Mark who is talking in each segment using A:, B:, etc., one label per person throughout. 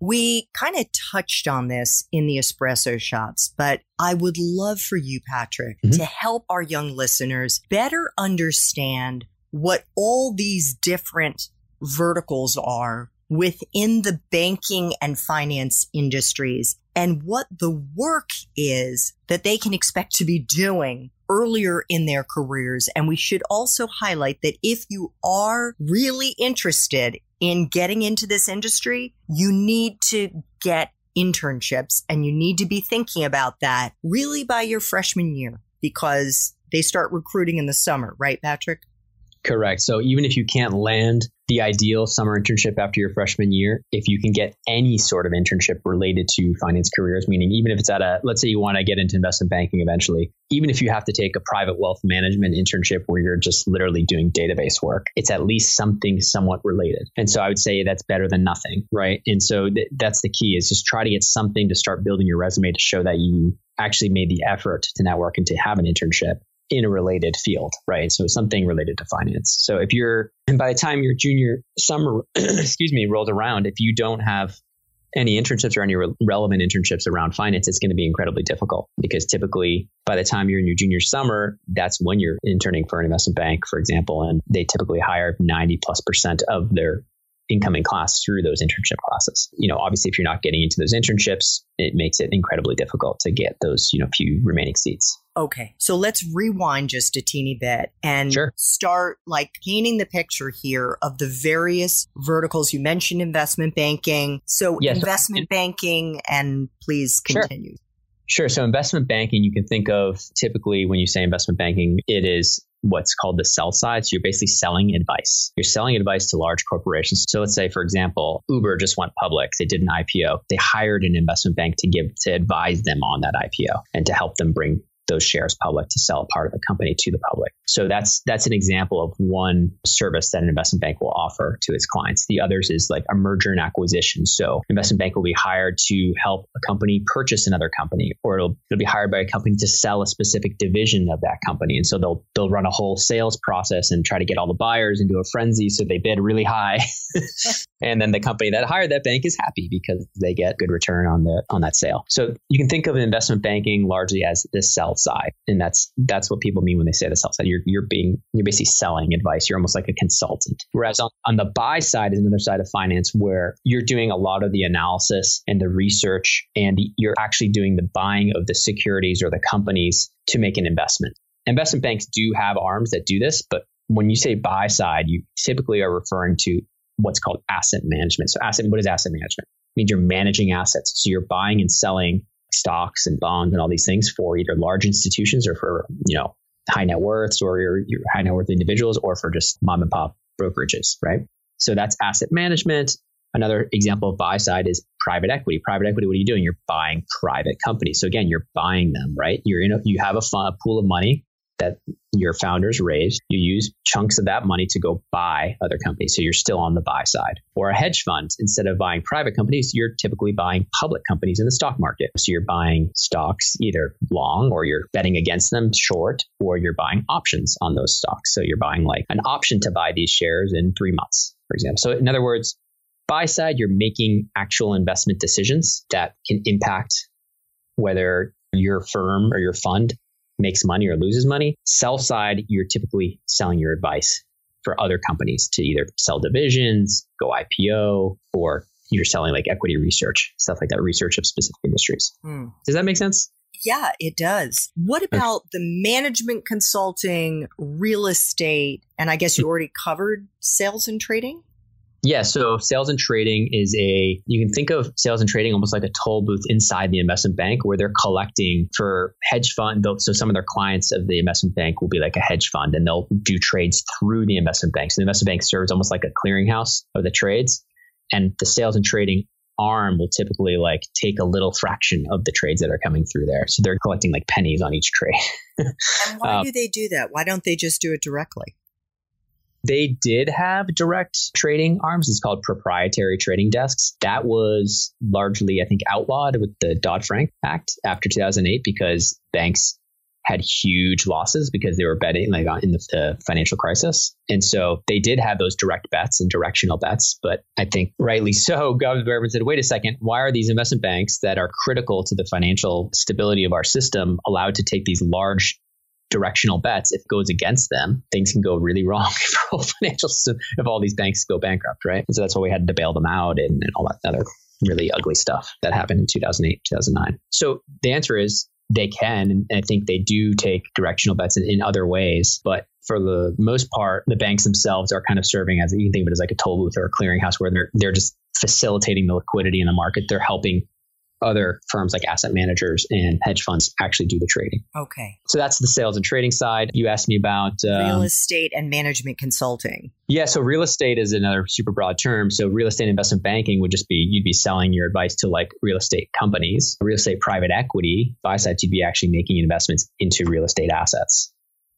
A: We kind of touched on this in the espresso shots, but I would love for you, Patrick, mm-hmm. to help our young listeners better understand what all these different verticals are within the banking and finance industries and what the work is that they can expect to be doing earlier in their careers. And we should also highlight that if you are really interested in getting into this industry, you need to get internships and you need to be thinking about that really by your freshman year because they start recruiting in the summer, right, Patrick?
B: Correct. So even if you can't land the ideal summer internship after your freshman year, if you can get any sort of internship related to finance careers, meaning even if it's at a, let's say you want to get into investment banking eventually, even if you have to take a private wealth management internship where you're just literally doing database work, it's at least something somewhat related. And so I would say that's better than nothing, right? And so th- that's the key is just try to get something to start building your resume to show that you actually made the effort to network and to have an internship in a related field, right? So something related to finance. So if you're, and by the time your junior summer, excuse me, rolls around, if you don't have any internships or any re- relevant internships around finance, it's going to be incredibly difficult because typically by the time you're in your junior summer, that's when you're interning for an investment bank, for example, and they typically hire 90 plus percent of their incoming class through those internship classes. You know, obviously if you're not getting into those internships, it makes it incredibly difficult to get those, you know, few remaining seats.
A: Okay, so let's rewind just a teeny bit and
B: sure.
A: start like painting the picture here of the various verticals. You mentioned investment banking. So, yes. investment banking, and please continue.
B: Sure. sure. So, investment banking, you can think of typically when you say investment banking, it is what's called the sell side. So you're basically selling advice. You're selling advice to large corporations. So let's say, for example, Uber just went public. They did an IPO. They hired an investment bank to give to advise them on that IPO and to help them bring those shares public to sell part of the company to the public. So that's that's an example of one service that an investment bank will offer to its clients. The others is like a merger and acquisition. So investment bank will be hired to help a company purchase another company, or it'll, it'll be hired by a company to sell a specific division of that company. And so they'll they'll run a whole sales process and try to get all the buyers into a frenzy so they bid really high. and then the company that hired that bank is happy because they get good return on the on that sale. So you can think of investment banking largely as this sell side, and that's that's what people mean when they say the sell side. You're you're being you're basically selling advice. You're almost like a consultant. Whereas on, on the buy side is another side of finance where you're doing a lot of the analysis and the research, and the, you're actually doing the buying of the securities or the companies to make an investment. Investment banks do have arms that do this, but when you say buy side, you typically are referring to what's called asset management. So asset, what is asset management? It means you're managing assets. So you're buying and selling stocks and bonds and all these things for either large institutions or for, you know, high net worths or your, your high net worth individuals or for just mom and pop brokerages, right? So that's asset management. Another example of buy side is private equity. Private equity, what are you doing? You're buying private companies. So again, you're buying them, right? You're in a, you have a, fund, a pool of money that your founders raised, you use chunks of that money to go buy other companies. So you're still on the buy side. Or a hedge fund, instead of buying private companies, you're typically buying public companies in the stock market. So you're buying stocks either long or you're betting against them short, or you're buying options on those stocks. So you're buying like an option to buy these shares in three months, for example. So in other words, buy side, you're making actual investment decisions that can impact whether your firm or your fund makes money or loses money. Sell side, you're typically selling your advice for other companies to either sell divisions, go IPO, or you're selling like equity research, stuff like that, research of specific industries. Mm. Does that make sense?
A: Yeah, it does. What about the management consulting, real estate, and I guess you already covered sales and trading?
B: Yeah, so sales and trading is a, you can think of sales and trading almost like a toll booth inside the investment bank where they're collecting for hedge fund. So some of their clients of the investment bank will be like a hedge fund and they'll do trades through the investment bank. So the investment bank serves almost like a clearinghouse of the trades. And the sales and trading arm will typically like take a little fraction of the trades that are coming through there. So they're collecting like pennies on each trade.
A: and why um, do they do that? Why don't they just do it directly?
B: They did have direct trading arms. It's called proprietary trading desks. That was largely, I think, outlawed with the Dodd Frank Act after 2008 because banks had huge losses because they were betting like uh, in the, the, financial crisis. And so they did have those direct bets and directional bets. But I think rightly so, Governor government said, wait a second, why are these investment banks that are critical to the financial stability of our system allowed to take these large directional bets, if it goes against them, things can go really wrong for whole financial system if all these banks go bankrupt, right? And so that's why we had to bail them out and, and all that other really ugly stuff that happened in 2008, 2009. So the answer is they can, and I think they do take directional bets in, in other ways, but for the most part, the banks themselves are kind of serving as you can think of it as like a toll booth or a clearinghouse where they're they're just facilitating the liquidity in the market. They're helping other firms like asset managers and hedge funds actually do the trading.
A: Okay.
B: So that's the sales and trading side. You asked me about
A: um, real estate and management consulting.
B: Yeah. So real estate is another super broad term. So real estate investment banking would just be you'd be selling your advice to like real estate companies, real estate private equity. Buy side, you'd be actually making investments into real estate assets.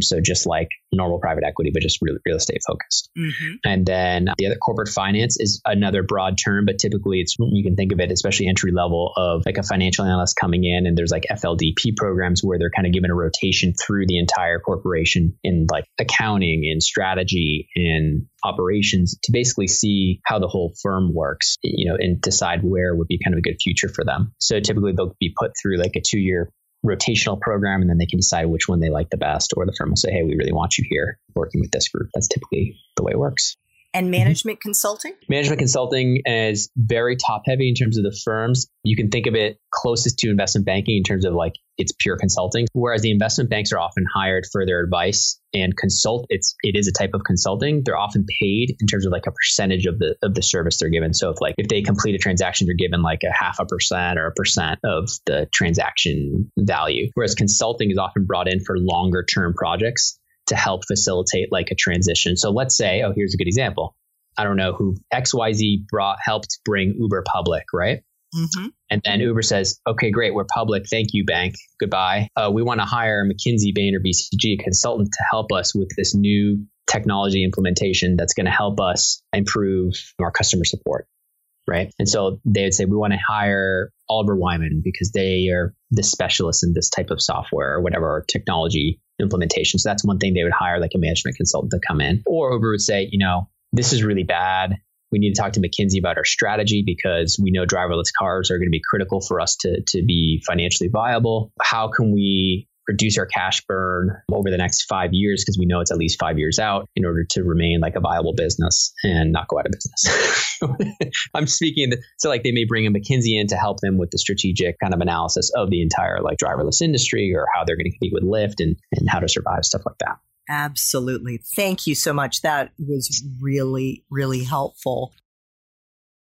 B: So just like normal private equity, but just real, real estate focused. Mm-hmm. And then the other corporate finance is another broad term, but typically it's you can think of it, especially entry level of like a financial analyst coming in, and there's like FLDP programs where they're kind of given a rotation through the entire corporation in like accounting and strategy and operations to basically see how the whole firm works, you know, and decide where would be kind of a good future for them. So typically they'll be put through like a two year rotational program and then they can decide which one they like the best or the firm will say hey we really want you here working with this group. That's typically the way it works
A: and management mm-hmm. consulting?
B: Management consulting is very top heavy in terms of the firms. You can think of it closest to investment banking in terms of like it's pure consulting. Whereas the investment banks are often hired for their advice and consult. It's it is a type of consulting. They're often paid in terms of like a percentage of the of the service they're given. So if like if they complete a transaction, they're given like a half a percent or a percent of the transaction value. Whereas consulting is often brought in for longer term projects to help facilitate like a transition. So let's say, oh, here's a good example. I don't know who XYZ brought helped bring Uber public, right? Mm-hmm. And then Uber says, okay, great, we're public. Thank you, bank. Goodbye. Uh, we want to hire McKinsey, Bain, or BCG, a consultant to help us with this new technology implementation that's going to help us improve our customer support. Right. And so they would say, we want to hire Oliver Wyman because they are the specialists in this type of software or whatever, or technology implementation. So that's one thing they would hire like a management consultant to come in. Or Uber would say, you know, this is really bad. We need to talk to McKinsey about our strategy because we know driverless cars are going to be critical for us to, to be financially viable. How can we reduce our cash burn over the next five years because we know it's at least five years out in order to remain like a viable business and not go out of business. I'm speaking so like they may bring a McKinsey in to help them with the strategic kind of analysis of the entire like driverless industry or how they're going to compete with Lyft and, and how to survive stuff like that.
A: Absolutely. Thank you so much. That was really, really helpful.